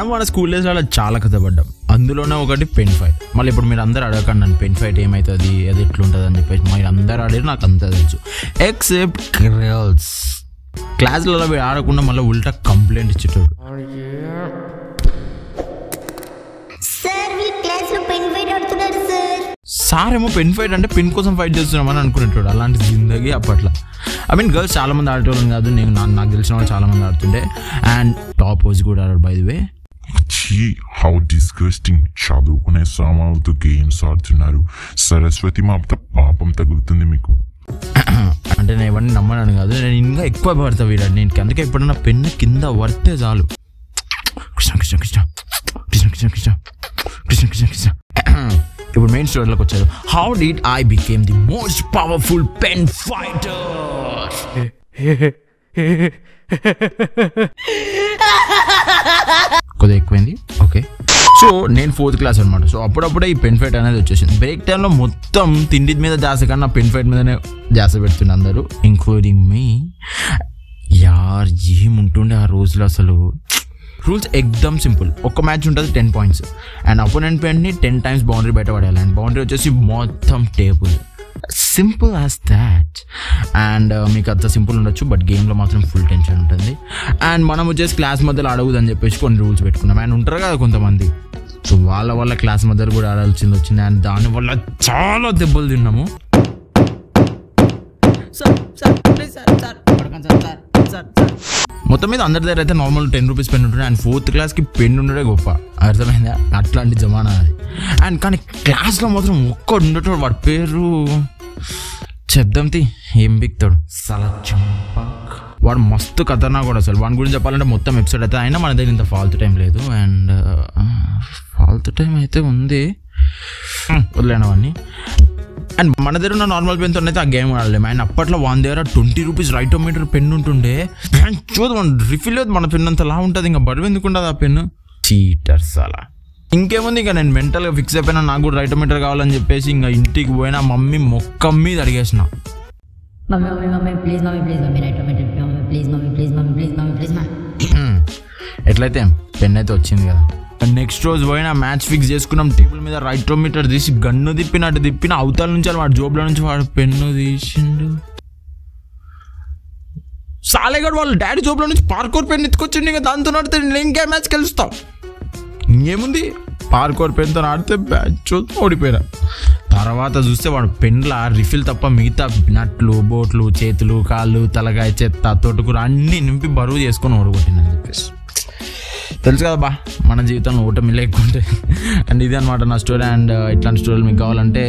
మనం మన స్కూల్ డేస్లో చాలా కథపడ్డాం అందులోనే ఒకటి పెన్ ఫైట్ మళ్ళీ ఇప్పుడు మీరు అందరూ అడగకండి నన్ను పెన్ ఫైట్ ఏమవుతుంది అది ఎట్లుంటుంది? అని చెప్పేసి మీరు అందరూ ఆడారు నాకు అంతా తెలుసు. ఎక్సెప్ట్ గర్ల్స్ క్లాస్లలో పోయి ఆడకుండా మళ్ళీ ఉల్టా కంప్లైంట్ ఇచ్చేటోడు. సార్ ఏమో పెన్ ఫైట్ అంటే పెన్ కోసం ఫైట్ చేస్తున్నామని అనుకునేటోడు. అలాంటి జిందగీ అప్పట్లో. ఐ మీన్ గర్ల్స్ చాలా మంది ఆడేటోళ్ళని కాదు. నేను నాకు తెలిసిన వాళ్ళు చాలా మంది ఆడుతుండే. అండ్ టాప్ పోజ్ కూడా ఆడాడు బై ది వే ఛీ హౌ డిస్గస్టింగ్ చదువుకునే సామాన్లతో గేమ్స్ ఆడుతున్నారు. సరస్వతి మాత పాపం తగులుతుంది మీకు. అంటే నేను ఇవన్నీ నమ్మడానికి కాదు నేను ఇంకా ఎక్కువ పడతా వీడాడు నేను అందుకే ఎప్పుడన్నా పెన్ను కింద పడితే చాలు. కృష్ణ కృష్ణ కృష్ణ. కృష్ణ కృష్ణ కృష్ణ. కృష్ణ కృష్ణ కృష్ణ. ఇప్పుడు మెయిన్ స్టోరీలోకి వచ్చారు how did I became the most powerful pen fighter కొద్దిగా ఎక్కువైంది. ఓకే. సో నేను ఫోర్త్ క్లాస్ అనమాట సో అప్పుడప్పుడే ఈ పెన్ ఫైట్ అనేది వచ్చేసింది. బ్రేక్ టైంలో మొత్తం తిండి మీద జాస కన్నా పెన్ ఫైట్ మీదనే జాస పెడుతుంది అందరూ ఇంక్లూడింగ్ మీ యార్ ఏముంటుండే ఆ రోజులో అసలు? రూల్స్ ఎగ్దమ్ సింపుల్ ఒక మ్యాచ్ ఉంటుంది టెన్ పాయింట్స్ అండ్ అపోనెంట్ పెయింట్ని టెన్ టైమ్స్ బౌండరీ బయట పడేయాలి. అండ్ బౌండరీ వచ్చేసి మొత్తం table simple as that and మీకు అంత సింపుల్ ఉండొచ్చు బట్ గేమ్లో మాత్రం ఫుల్ టెన్షన్ ఉంటుంది. అండ్ మనం వచ్చేసి క్లాస్ మధ్యలో అడగదని చెప్పేసి కొన్ని రూల్స్ పెట్టుకున్నాం. అండ్ ఉంటారు కదా కొంతమంది. సో వాళ్ళ వల్ల క్లాస్ మధ్యలో కూడా ఆడాల్సింది వచ్చింది. అండ్ దానివల్ల చాలా దెబ్బలు తిన్నాము. మొత్తం మీద అందరి దగ్గర అయితే నార్మల్ టెన్ రూపీస్ పెన్ ఉంటుండే. అండ్ ఫోర్త్ క్లాస్కి పెన్ ఉండడే గొప్ప. అర్థమైందా? అట్లాంటి జమానా అది. అండ్ కానీ క్లాస్లో మాత్రం ఒక్కడు ఉండేటోడు వాడి పేరు చెప్దాంతి ఏం బిక్తాడు? సలచంపక్ వాడు మస్తు ఖతర్నా కూడా అసలు. వాడి గురించి చెప్పాలంటే మొత్తం ఎపిసోడ్ అయితే అయినా మన దగ్గర ఇంత ఫాల్తు టైం లేదు. అండ్ ఫాల్తు టైం అయితే ఉంది. వదిలేను అండ్ మన దగ్గర ఉన్న నార్మల్ పెన్తో అయితే ఆ గేమ్ ఆడలేము. అండ్ అప్పట్లో వన్ దగ్గర ట్వంటీ రూపీస్ రైటోమీటర్ పెన్ ఉంటుండే. చూడు మన రిఫిల్ లేదు మన పెన్ అంత లా ఉంటుంది. ఇంకా బరువు ఎందుకు ఉండదు ఆ పెన్ను చీటర్స్ అలా. ఇంకేముంది ఇంకా నేను మెంటల్గా ఫిక్స్ అయిపోయినా నాకు కూడా రైటోమీటర్ కావాలని చెప్పేసి ఇంకా ఇంటికి పోయినా మమ్మీ మొక్క మీద అడిగేసిన. Mummy mummy mummy please mummy please mummy right mummy mummy please mummy please mummy please mummy. Please మా ఎట్లయితే పెన్ అయితే వచ్చింది కదా. నెక్స్ట్ రోజు పోయినా మ్యాచ్ ఫిక్స్ చేసుకున్నాం. టేబుల్ మీద రైట్రోమీటర్ తీసి గన్ను తిప్పినట్టు తిప్పిన అవతల నుంచి వాడు జోబులో నుంచి వాడు పెన్ను తీసిండు. సాలేగాడు వాళ్ళ డాడీ జోబులో నుంచి పార్కోర్ పెన్ ఎత్తుకొచ్చిండు. ఇంకా దాంతో ఆడితే నేను ఇంకే మ్యాచ్ గెలుస్తాం? ఇంకేముంది? పార్కోర్ పెన్తో ఆడితే బ్యాచ్ ఓడిపోయినా. తర్వాత చూస్తే వాడు పెన్ల రిఫిల్ తప్ప మిగతా నట్లు బోట్లు చేతులు కాళ్ళు తలకాయ చెత్త తోటకూర అన్నీ నింపి బరువు చేసుకొని ఓడగొట్టిందని చెప్పేసి. తెలుసు కదా బా మన జీవితంలో ఓటమి లేకుంటే అండ్ ఇది అనమాట నా స్టోరీ. అండ్ ఇట్లాంటి స్టోరీలు మీకు కావాలంటే